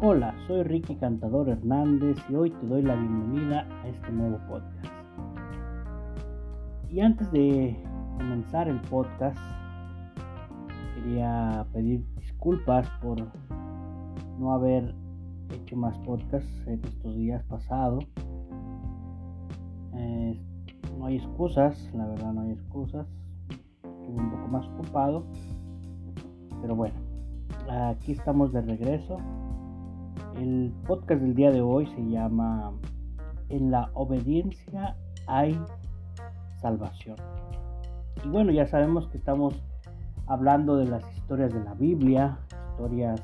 Hola, soy Ricky Cantador Hernández y hoy te doy la bienvenida a este nuevo podcast. Y antes de comenzar el podcast, quería pedir disculpas por no haber hecho más podcasts en estos días pasados. Eh, no hay excusas, la verdad no hay excusas. Estuve un poco más ocupado. Pero bueno, aquí estamos de regreso el podcast del día de hoy se llama En la obediencia hay salvación. Y bueno, ya sabemos que estamos hablando de las historias de la Biblia, historias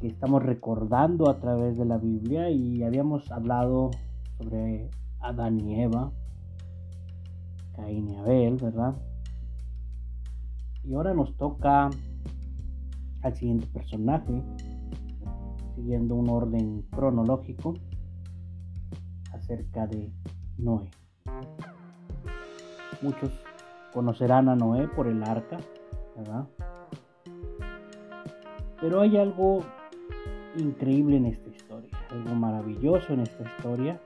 que estamos recordando a través de la Biblia y habíamos hablado sobre Adán y Eva, Caín y Abel, ¿verdad? Y ahora nos toca al siguiente personaje, siguiendo un orden cronológico acerca de Noé. Muchos conocerán a Noé por el arca, ¿verdad? Pero hay algo increíble en esta historia, algo maravilloso en esta historia,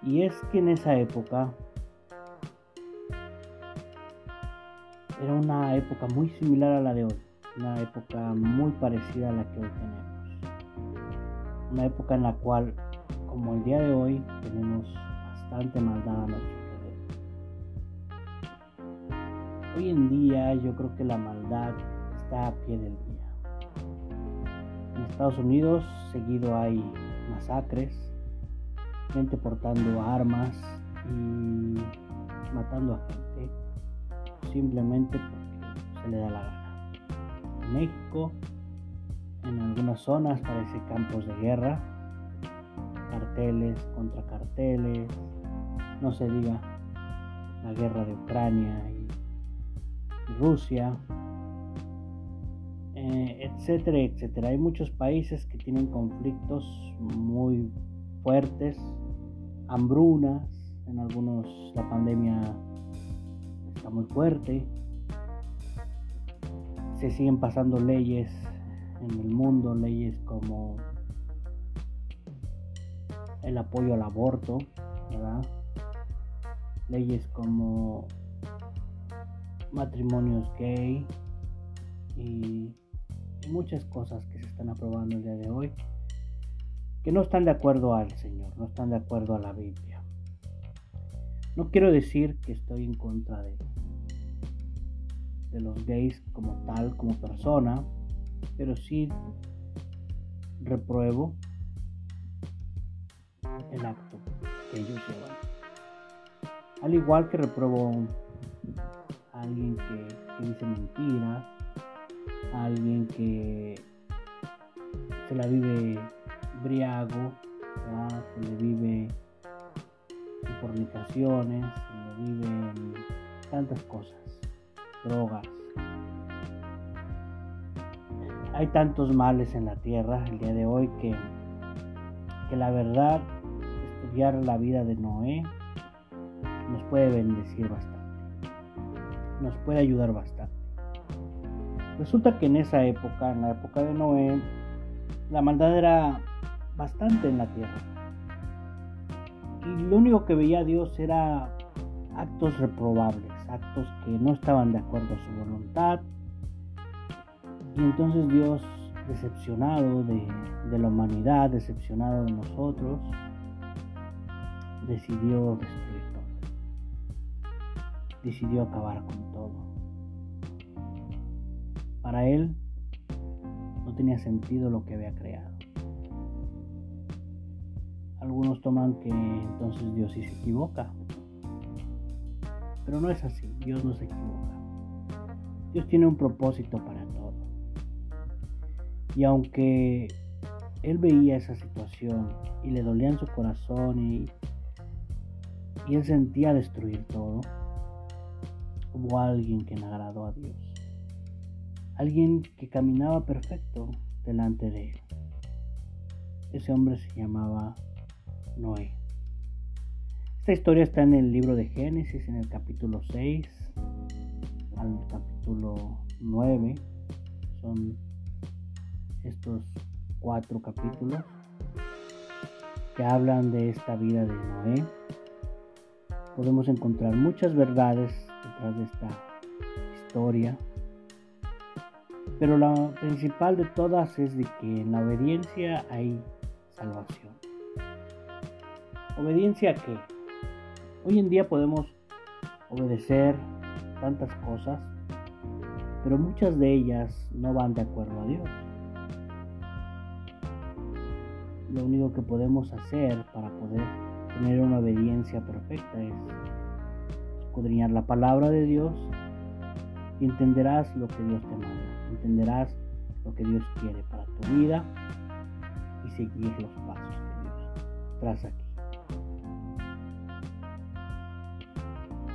y es que en esa época era una época muy similar a la de hoy, una época muy parecida a la que hoy tenemos una época en la cual, como el día de hoy, tenemos bastante maldad a nuestro alrededor. Hoy en día yo creo que la maldad está a pie del día. En Estados Unidos seguido hay masacres, gente portando armas y matando a gente simplemente porque se le da la gana. En México en algunas zonas parece campos de guerra, carteles contra carteles, no se diga la guerra de Ucrania y, Rusia, eh, etcétera, etcétera. Hay muchos países que tienen conflictos muy fuertes, hambrunas, en algunos la pandemia está muy fuerte, se siguen pasando leyes en el mundo, leyes como el apoyo al aborto, Leyes como matrimonios gay y, y muchas cosas que se están aprobando el día de hoy que no están de acuerdo al Señor, no están de acuerdo a la Biblia. No quiero decir que estoy en contra de, de los gays como tal, como persona, pero sí repruebo el acto que ellos llevan. Al igual que repruebo a alguien que, dice mentiras, a alguien que se la vive briago, se le vive en se le vive tantas cosas, drogas, hay tantos males en la tierra el día de hoy que, que la verdad, estudiar la vida de Noé nos puede bendecir bastante, nos puede ayudar bastante. Resulta que en esa época, en la época de Noé, la maldad era bastante en la tierra. Y lo único que veía Dios era actos reprobables, actos que no estaban de acuerdo a su voluntad, y entonces Dios, decepcionado de, la humanidad, decepcionado de nosotros, decidió destruir todo. Decidió acabar con todo. Para él no tenía sentido lo que había creado. Algunos toman que entonces Dios sí se equivoca. Pero no es así, Dios no se equivoca. Dios tiene un propósito para. Y aunque él veía esa situación y le dolía en su corazón y, y él sentía destruir todo, hubo alguien que le agradó a Dios. Alguien que caminaba perfecto delante de él. Ese hombre se llamaba Noé. Esta historia está en el libro de Génesis, en el capítulo 6 al capítulo 9. Son estos cuatro capítulos que hablan de esta vida de Noé. Podemos encontrar muchas verdades detrás de esta historia, pero la principal de todas es de que en la obediencia hay salvación. ¿Obediencia a qué? Hoy en día podemos obedecer tantas cosas, pero muchas de ellas no van de acuerdo a Dios. Lo único que podemos hacer para poder tener una obediencia perfecta es escudriñar la palabra de Dios y entenderás lo que Dios te manda, entenderás lo que Dios quiere para tu vida y seguir los pasos que Dios traza aquí.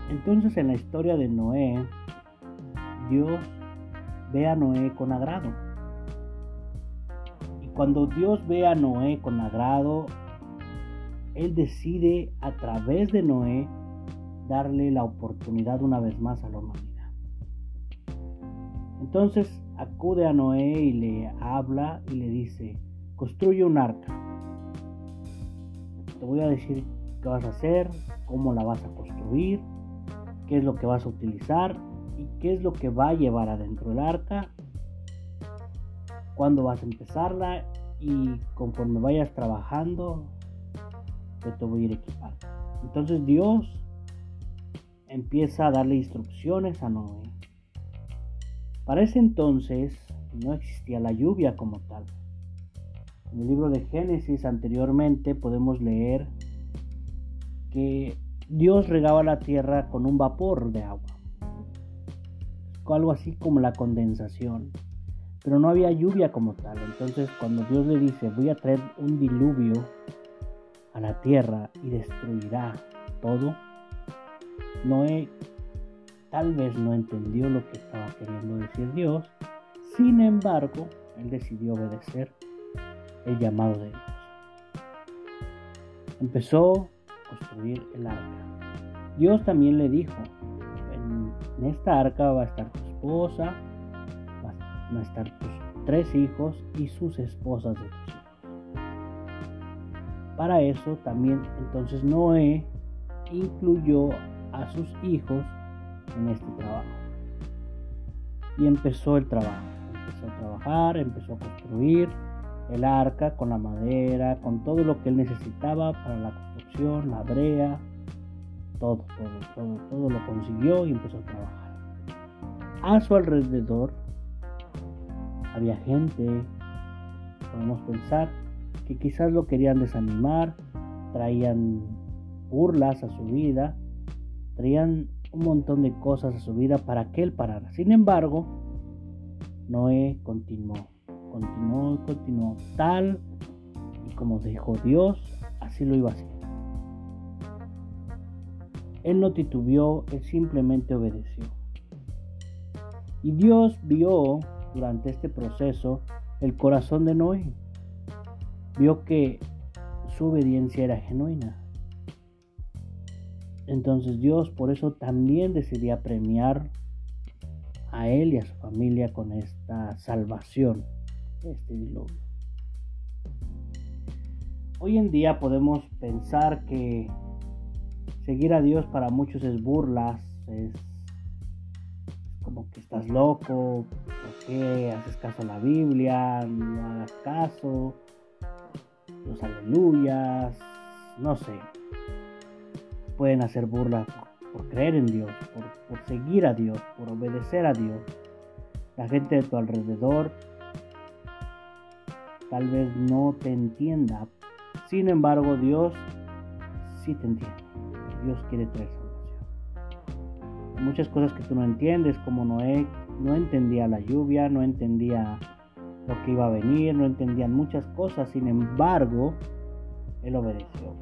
Entonces en la historia de Noé, Dios ve a Noé con agrado. Cuando Dios ve a Noé con agrado, Él decide a través de Noé darle la oportunidad una vez más a la humanidad. Entonces acude a Noé y le habla y le dice, construye un arca. Te voy a decir qué vas a hacer, cómo la vas a construir, qué es lo que vas a utilizar y qué es lo que va a llevar adentro del arca, cuándo vas a empezarla y conforme vayas trabajando, yo te voy a ir equipando. Entonces Dios empieza a darle instrucciones a Noé. Para ese entonces no existía la lluvia como tal. En el libro de Génesis anteriormente podemos leer que Dios regaba la tierra con un vapor de agua, algo así como la condensación, pero no había lluvia como tal. Entonces cuando Dios le dice, voy a traer un diluvio a la tierra y destruirá todo, Noé tal vez no entendió lo que estaba queriendo decir Dios, sin embargo, él decidió obedecer el llamado de Dios. Empezó construir el arca. Dios también le dijo, en, esta arca va a estar tu esposa, a estar tus tres hijos y sus esposas de tus hijos. Para eso también entonces Noé incluyó a sus hijos en este trabajo. Y empezó el trabajo. Empezó a trabajar, empezó a construir el arca con la madera, con todo lo que él necesitaba para la construcción, la brea, todo, todo, todo, todo lo consiguió y empezó a trabajar. A su alrededor había gente, podemos pensar, que quizás lo querían desanimar, traían burlas a su vida, traían un montón de cosas a su vida para que él parara. Sin embargo, Noé continuó continuó continuó tal y como dijo Dios, así lo iba a hacer. Él no titubeó, él simplemente obedeció. Y Dios vio durante este proceso el corazón de Noé. Vio que su obediencia era genuina. Entonces Dios por eso también decidía premiar a él y a su familia con esta salvación este diluvio. Hoy en día podemos pensar que seguir a Dios para muchos es burlas, es como que estás loco, ¿por haces caso a la Biblia? No hagas caso, los aleluyas, no sé. Pueden hacer burlas por, creer en Dios, por seguir a Dios, por obedecer a Dios. La gente de tu alrededor tal vez no te entienda. Sin embargo, Dios sí te entiende. Dios quiere traer salvación. Muchas cosas que tú no entiendes, como Noé no entendía la lluvia, no entendía lo que iba a venir, no entendían muchas cosas, sin embargo, él obedeció.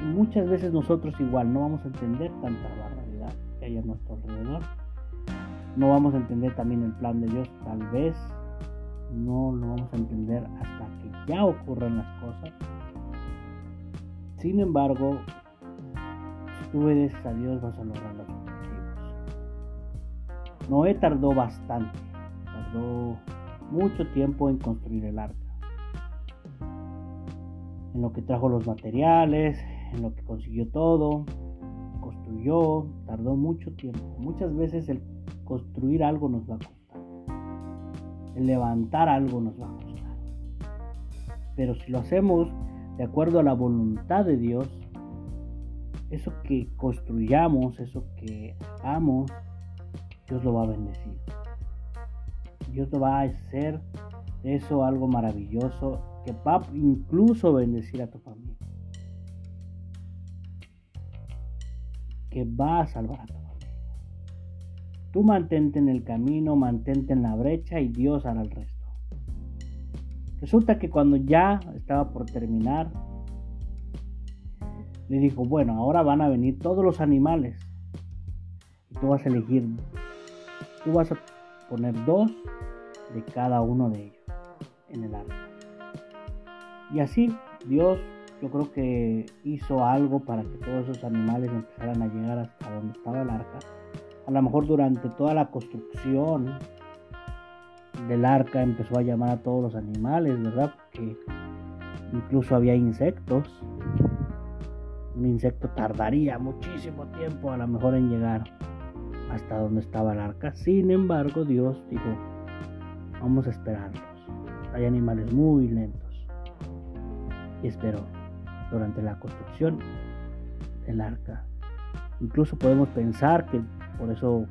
Y muchas veces nosotros igual no vamos a entender tanta barbaridad que hay a nuestro alrededor. No vamos a entender también el plan de Dios, tal vez no lo vamos a entender hasta que ya ocurran las cosas. Sin embargo, si tú obedeces a Dios vas a lograr los objetivos. Noé tardó bastante, tardó mucho tiempo en construir el arca. en lo que trajo los materiales, en lo que consiguió todo, construyó, tardó mucho tiempo. Muchas veces el construir algo nos va a costar. El levantar algo nos va a costar. Pero si lo hacemos de acuerdo a la voluntad de Dios, eso que construyamos, eso que hagamos, Dios lo va a bendecir. Dios lo va a hacer eso algo maravilloso que va incluso bendecir a tu familia. Que va a salvar a tu familia. Tú mantente en el camino, mantente en la brecha y Dios hará el resto. Resulta que cuando ya estaba por terminar, le dijo, bueno, ahora van a venir todos los animales. Y tú vas a elegir, tú vas a poner dos de cada uno de ellos en el arca. Y así Dios yo creo que hizo algo para que todos esos animales empezaran a llegar hasta donde estaba el arca. A lo mejor durante toda la construcción del arca empezó a llamar a todos los animales, ¿verdad? Porque incluso había insectos. Un insecto tardaría muchísimo tiempo a lo mejor en llegar hasta donde estaba el arca. Sin embargo, Dios dijo, vamos a esperarlos. Hay animales muy lentos. Y esperó durante la construcción del arca. Incluso podemos pensar que por eso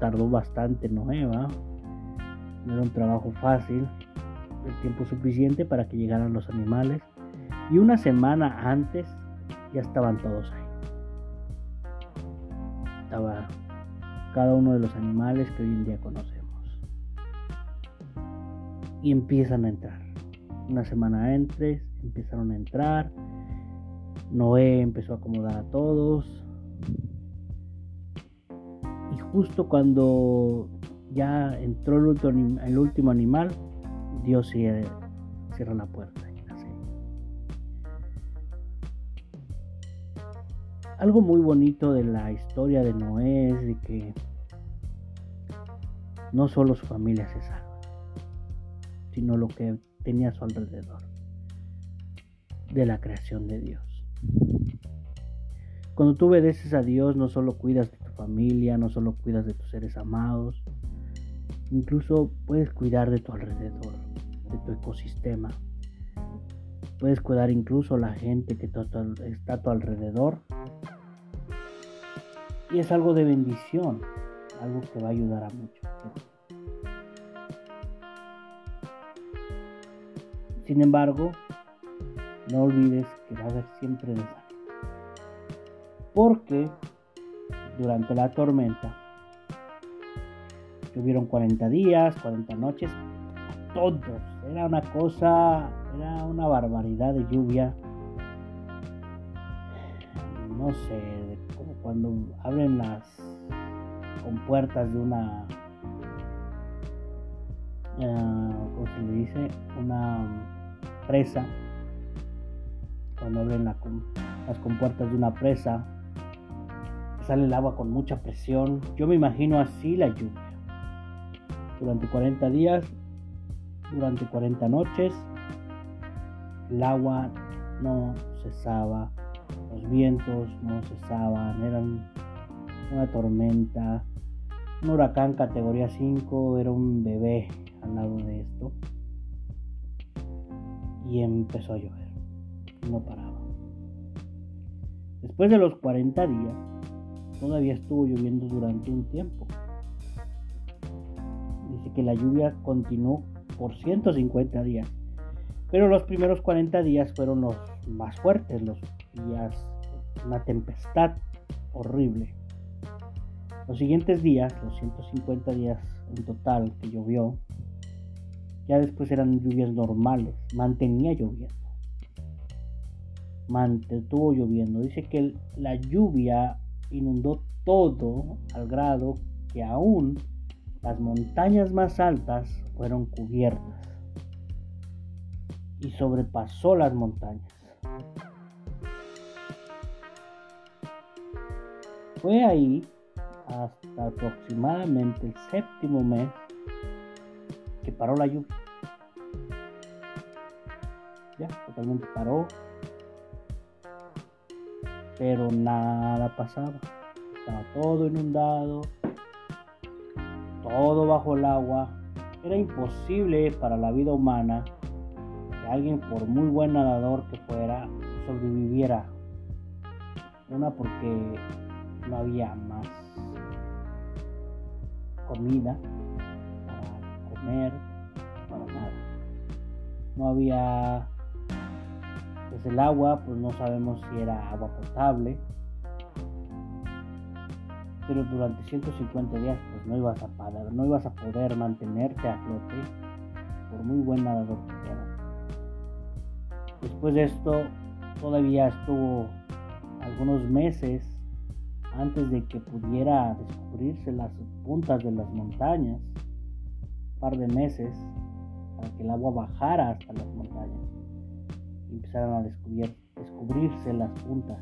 tardó bastante Noé, ¿va? No era un trabajo fácil, el tiempo suficiente para que llegaran los animales. Y una semana antes ya estaban todos ahí. Cada uno de los animales que hoy en día conocemos. Y empiezan a entrar. Una semana antes empezaron a entrar. Noé empezó a acomodar a todos. Y justo cuando ya entró el último, el último animal, Dios cierra la puerta. Algo muy bonito de la historia de Noé es de que no solo su familia se salva, sino lo que tenía a su alrededor de la creación de Dios. Cuando tú obedeces a Dios, no solo cuidas de tu familia, no solo cuidas de tus seres amados, Incluso puedes cuidar de tu alrededor, de tu ecosistema. Puedes cuidar incluso la gente que está a tu alrededor. Y es algo de bendición, algo que va a ayudar a mucho. Sin embargo, no olvides que va a haber siempre desánimo. Porque durante la tormenta Tuvieron 40 días, 40 noches, todos. Era una cosa, era una barbaridad de lluvia. No sé, cuando abren las compuertas de una, uh, ¿cómo se le dice? Una presa. Cuando abren las compuertas de una presa, sale el agua con mucha presión. Yo me imagino así la lluvia durante 40 días, durante 40 noches. El agua no cesaba, los vientos no cesaban, eran una tormenta, un huracán categoría 5, era un bebé al lado de esto. Y empezó a llover, no paraba. Después de los 40 días, todavía estuvo lloviendo durante un tiempo que la lluvia continuó por 150 días. Pero los primeros 40 días fueron los más fuertes, los días, una tempestad horrible. Los siguientes días, los 150 días en total que llovió, ya después eran lluvias normales, mantenía lloviendo. Mantuvo lloviendo. Dice que la lluvia inundó todo al grado que aún las montañas más altas fueron cubiertas y sobrepasó las montañas. Fue ahí hasta aproximadamente el séptimo mes que paró la lluvia. ya, totalmente paró. Pero nada pasaba. Estaba todo inundado, todo bajo el agua. Era imposible para la vida humana que alguien, por muy buen nadador que fuera, sobreviviera. Una porque no había más comida para comer, para nada. No había pues el agua, pues no sabemos si era agua potable. Pero durante 150 días pues no ibas a poder, no ibas a poder mantenerte a flote por muy buen nadador que fuera. Después de esto todavía estuvo algunos meses antes de que pudiera descubrirse las puntas de las montañas, un par de meses para que el agua bajara hasta las montañas y empezaran a descubrir, descubrirse las puntas.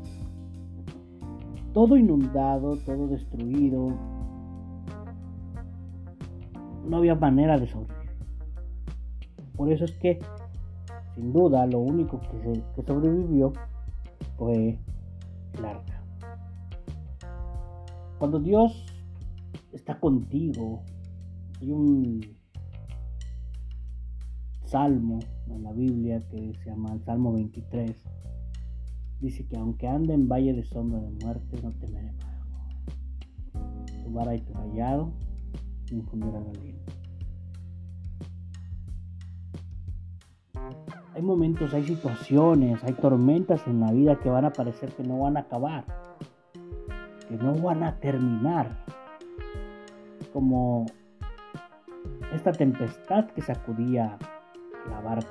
Todo inundado, todo destruido, no había manera de sobrevivir. Por eso es que, sin duda, lo único que, que sobrevivió fue el arca. Cuando Dios está contigo, hay un salmo en la Biblia que se llama el Salmo 23. Dice que aunque ande en valle de sombra de muerte, no temeré mal. Tu vara y tu rayado me infundirán aliento. Hay momentos, hay situaciones, hay tormentas en la vida que van a parecer que no van a acabar no van a terminar. Como esta tempestad que sacudía la barca.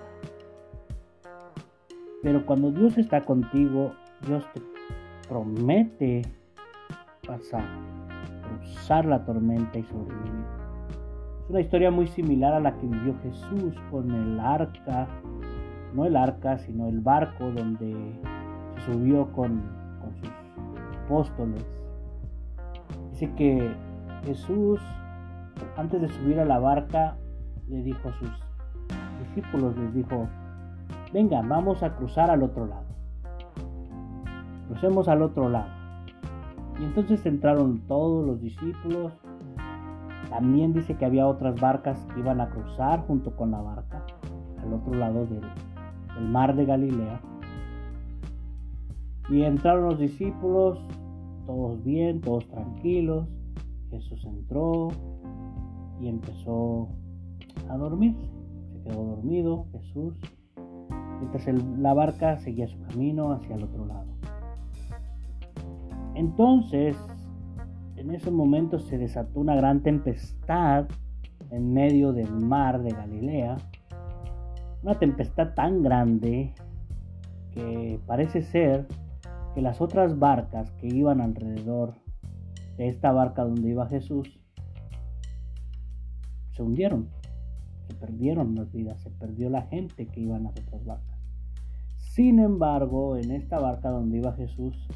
Pero cuando Dios está contigo, Dios te promete pasar, cruzar la tormenta y sobrevivir. Es una historia muy similar a la que vivió Jesús con el arca, no el arca, sino el barco donde se subió con, con sus apóstoles que Jesús, antes de subir a la barca, le dijo a sus discípulos, les dijo, venga, vamos a cruzar al otro lado. Crucemos al otro lado. Y entonces entraron todos los discípulos. También dice que había otras barcas que iban a cruzar junto con la barca al otro lado del, del mar de Galilea. Y entraron los discípulos, todos bien, todos tranquilos. Jesús entró y empezó a dormirse. Se quedó dormido Jesús, mientras la barca seguía su camino hacia el otro lado. Entonces, en ese momento se desató una gran tempestad en medio del mar de Galilea. Una tempestad tan grande que parece ser que las otras barcas que iban alrededor de esta barca donde iba Jesús se hundieron, se perdieron las vidas, se perdió la gente que iba en las otras barcas. Sin embargo, en esta barca donde iba Jesús,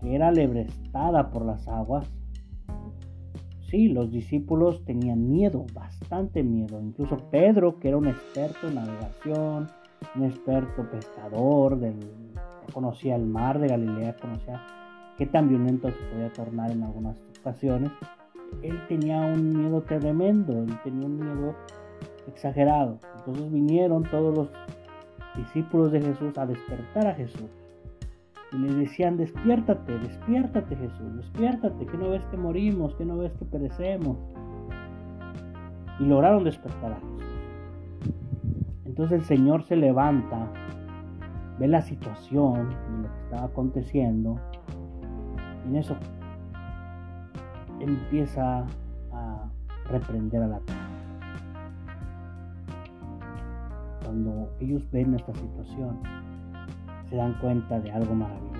que era lebrestada por las aguas, sí, los discípulos tenían miedo, bastante miedo. Incluso Pedro, que era un experto en navegación, un experto pescador del conocía el mar de Galilea, conocía qué tan violento se podía tornar en algunas ocasiones. Él tenía un miedo tremendo, él tenía un miedo exagerado. Entonces vinieron todos los discípulos de Jesús a despertar a Jesús. Y le decían, despiértate, despiértate Jesús, despiértate, que no ves que morimos, que no ves que perecemos. Y lograron despertar a Jesús. Entonces el Señor se levanta ve la situación y lo que estaba aconteciendo, y en eso empieza a reprender a la tierra. Cuando ellos ven esta situación, se dan cuenta de algo maravilloso.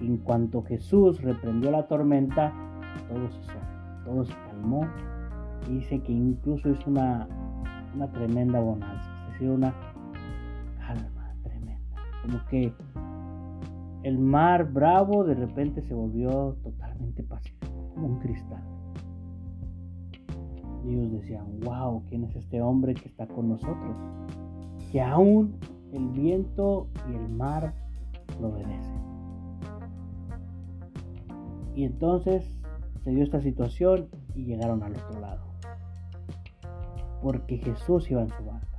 en cuanto Jesús reprendió la tormenta, todo cesó, todo se calmó. Y dice que incluso es una, una tremenda bonanza, es decir, una como que el mar bravo de repente se volvió totalmente pacífico, como un cristal. Y ellos decían, wow, ¿quién es este hombre que está con nosotros? Que aún el viento y el mar lo obedecen. Y entonces se dio esta situación y llegaron al otro lado. Porque Jesús iba en su barca.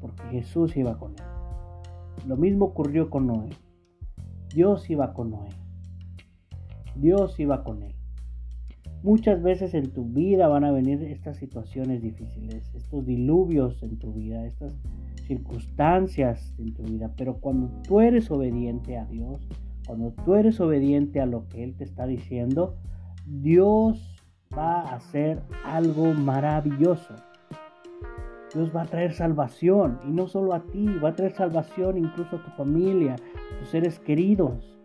Porque Jesús iba con él. Lo mismo ocurrió con Noé. Dios iba con Noé. Dios iba con él. Muchas veces en tu vida van a venir estas situaciones difíciles, estos diluvios en tu vida, estas circunstancias en tu vida, pero cuando tú eres obediente a Dios, cuando tú eres obediente a lo que Él te está diciendo, Dios va a hacer algo maravilloso. Dios va a traer salvación y no solo a ti, va a traer salvación incluso a tu familia, a tus seres queridos.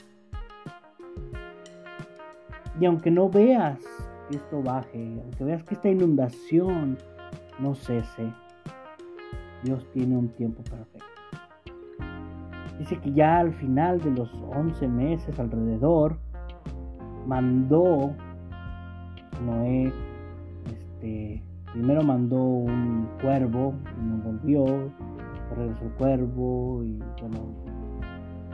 Y aunque no veas que esto baje, aunque veas que esta inundación no cese, Dios tiene un tiempo perfecto. Dice que ya al final de los 11 meses alrededor, mandó Noé, este, primero mandó un cuervo y no volvió, regresó el cuervo y bueno,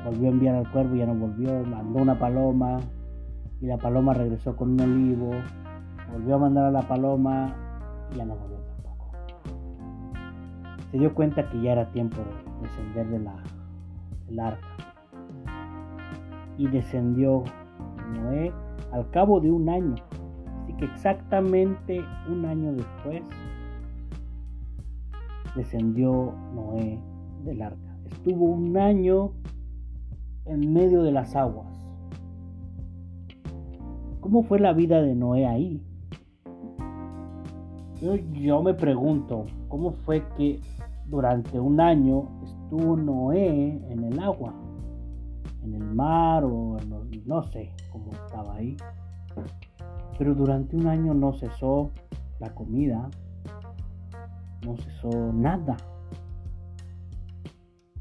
volvió a enviar al cuervo y ya no volvió, mandó una paloma y la paloma regresó con un olivo, volvió a mandar a la paloma y ya no volvió tampoco. Se dio cuenta que ya era tiempo de descender de la, del arca. Y descendió Noé al cabo de un año. Así que exactamente un año después descendió Noé del arca. Estuvo un año en medio de las aguas. ¿Cómo fue la vida de Noé ahí? Yo, me pregunto, ¿cómo fue que durante un año estuvo Noé en el agua? En el mar o en no sé cómo estaba ahí. Pero durante un año no cesó la comida, no cesó nada.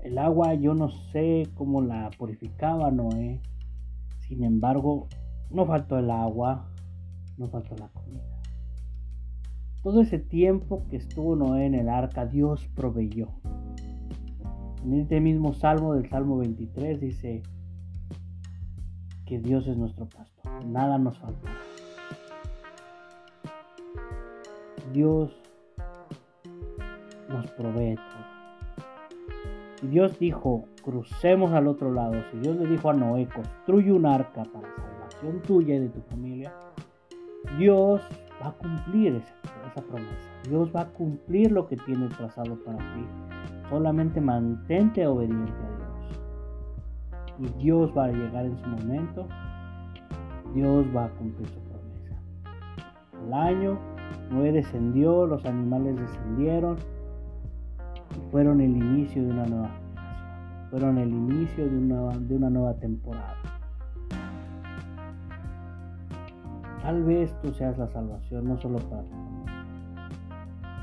El agua yo no sé cómo la purificaba Noé. Sin embargo, no faltó el agua, no faltó la comida. Todo ese tiempo que estuvo Noé en el arca, Dios proveyó. En este mismo salmo del Salmo 23 dice que Dios es nuestro pastor, nada nos falta. Dios nos provee todo. Si Dios dijo, crucemos al otro lado, si Dios le dijo a Noé, construye un arca para tuya y de tu familia, Dios va a cumplir esa, promesa. Dios va a cumplir lo que tiene trazado para ti. Solamente mantente obediente a Dios. Y Dios va a llegar en su momento. Dios va a cumplir su promesa. El año, Noé descendió, los animales descendieron fueron el inicio de una nueva generación. Fueron el inicio de una, de una nueva temporada. Tal vez tú seas la salvación no solo para familia,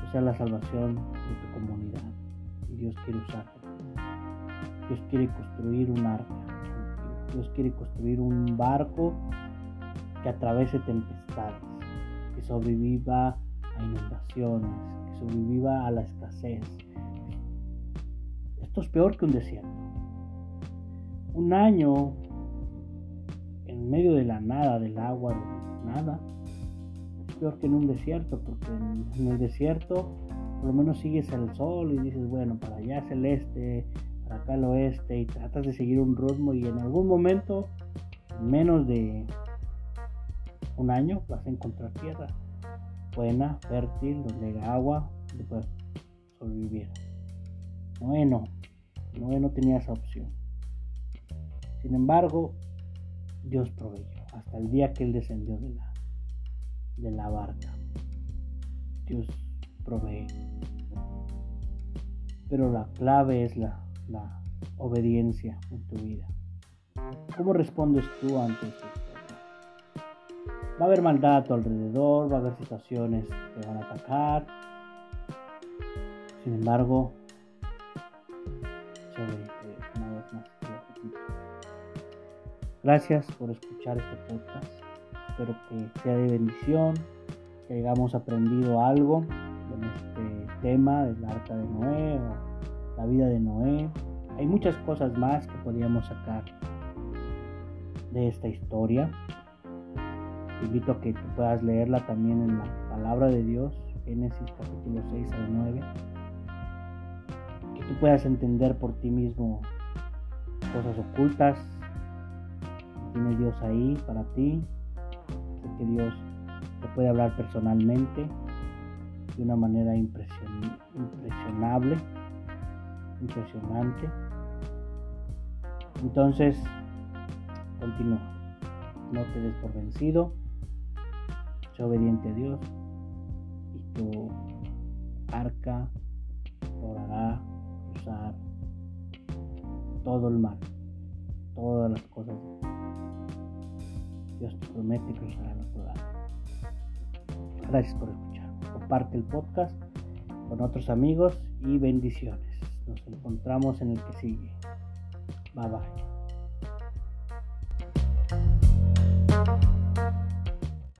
tú seas la salvación de tu comunidad. Y Dios quiere usarte. Dios quiere construir un arca. Dios quiere construir un barco que atraviese tempestades, que sobreviva inundaciones, que sobreviva a la escasez. Esto es peor que un desierto. Un año en medio de la nada, del agua, nada. Es peor que en un desierto, porque en, el desierto por lo menos sigues el sol y dices, bueno, para allá es el este, para acá el oeste, y tratas de seguir un ritmo y en algún momento, en menos de un año, vas a encontrar tierra buena, fértil, donde haya agua, donde puedas sobrevivir. Noé no, Noé no tenía esa opción. Sin embargo, Dios proveyó hasta el día que Él descendió de la, de la barca. Dios provee. Pero la clave es la, la obediencia en tu vida. ¿Cómo respondes tú ante? Va a haber maldad a tu alrededor, va a haber situaciones que van a atacar. Sin embargo, sobre una vez más, Gracias por escuchar este podcast. Espero que sea de bendición, que hayamos aprendido algo en este tema del arca de Noé la vida de Noé. Hay muchas cosas más que podríamos sacar de esta historia. Invito a que tú puedas leerla también en la palabra de Dios, Génesis capítulo 6 al 9. Que tú puedas entender por ti mismo cosas ocultas. Tiene Dios ahí para ti. Sé que Dios te puede hablar personalmente de una manera impresionable, impresionante. Entonces, continúa. No te des por vencido. Obediente a Dios. Y tu arca logrará cruzar todo el mar, todas las cosas. Dios te promete cruzar al otro lado. Gracias por escuchar. Comparte el podcast con otros amigos y bendiciones. Nos encontramos en el que sigue. Bye bye.